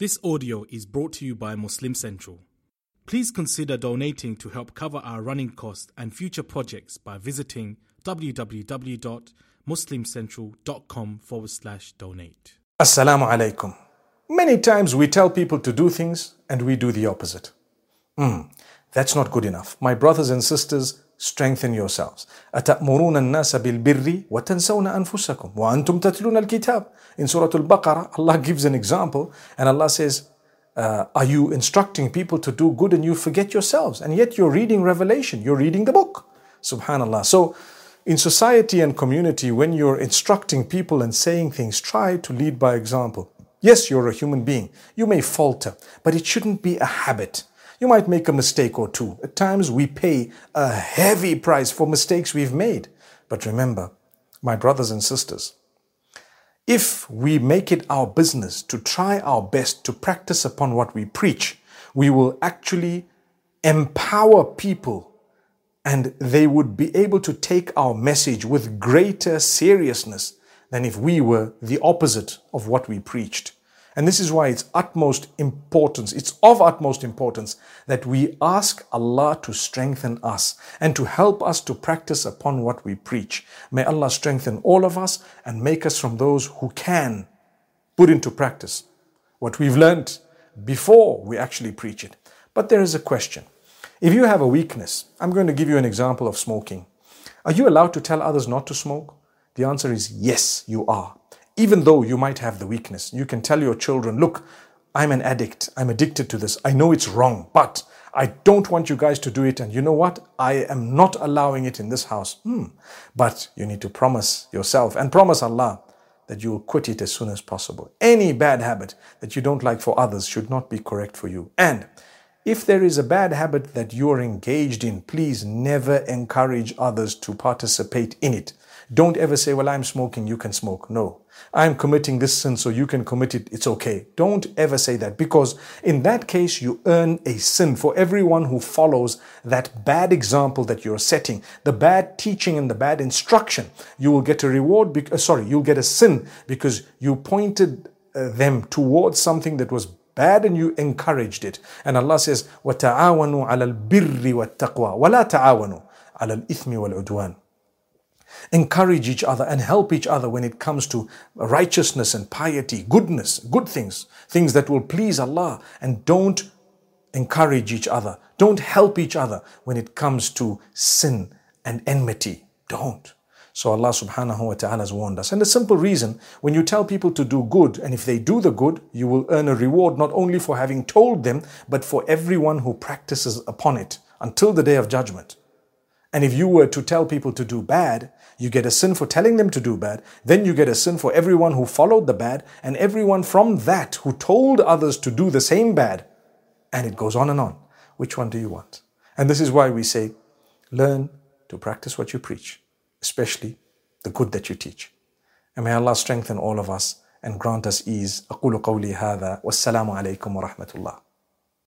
This audio is brought to you by Muslim Central. Please consider donating to help cover our running costs and future projects by visiting www.muslimcentral.com forward slash donate. Assalamu alaikum. Many times we tell people to do things and we do the opposite. Hmm, that's not good enough. My brothers and sisters, strengthen yourselves. أتأمرون الناس بالبر وتنسون أنفسكم وأنتم تتلون الكتاب. In Surah Al-Baqarah, Allah gives an example and Allah says, uh, are you instructing people to do good and you forget yourselves? And yet you're reading Revelation, you're reading the book. Subhanallah. So in society and community, when you're instructing people and saying things, try to lead by example. Yes, you're a human being. You may falter, but it shouldn't be a habit. You might make a mistake or two. At times we pay a heavy price for mistakes we've made. But remember, my brothers and sisters, if we make it our business to try our best to practice upon what we preach, we will actually empower people and they would be able to take our message with greater seriousness than if we were the opposite of what we preached. And this is why it's utmost importance, it's of utmost importance that we ask Allah to strengthen us and to help us to practice upon what we preach. May Allah strengthen all of us and make us from those who can put into practice what we've learned before we actually preach it. But there is a question. If you have a weakness, I'm going to give you an example of smoking. Are you allowed to tell others not to smoke? The answer is yes, you are even though you might have the weakness, you can tell your children, look, I'm an addict. I'm addicted to this. I know it's wrong, but I don't want you guys to do it. And you know what? I am not allowing it in this house. Hmm. But you need to promise yourself and promise Allah that you will quit it as soon as possible. Any bad habit that you don't like for others should not be correct for you. And if there is a bad habit that you are engaged in, please never encourage others to participate in it. Don't ever say, well, I'm smoking, you can smoke. No. I'm committing this sin so you can commit it. It's okay. Don't ever say that because in that case, you earn a sin for everyone who follows that bad example that you're setting, the bad teaching and the bad instruction. You will get a reward. Be- uh, sorry, you'll get a sin because you pointed uh, them towards something that was bad and you encouraged it. And Allah says, وَتَعَاوَنُوا عَلَى الْبِرِّ وَالتَّقْوَى وَلَا تَعَاوَنُوا عَلَى الْإِثْمِ وَالْعُدْوَانِ encourage each other and help each other when it comes to righteousness and piety, goodness, good things, things that will please Allah. And don't encourage each other. Don't help each other when it comes to sin and enmity. Don't. So Allah subhanahu wa ta'ala has warned us. And the simple reason, when you tell people to do good, and if they do the good, you will earn a reward not only for having told them, but for everyone who practices upon it until the day of judgment. And if you were to tell people to do bad, you get a sin for telling them to do bad. Then you get a sin for everyone who followed the bad and everyone from that who told others to do the same bad. And it goes on and on. Which one do you want? And this is why we say, learn to practice what you preach, especially the good that you teach. And may Allah strengthen all of us and grant us ease. أقول قولي هذا والسلام عليكم ورحمة الله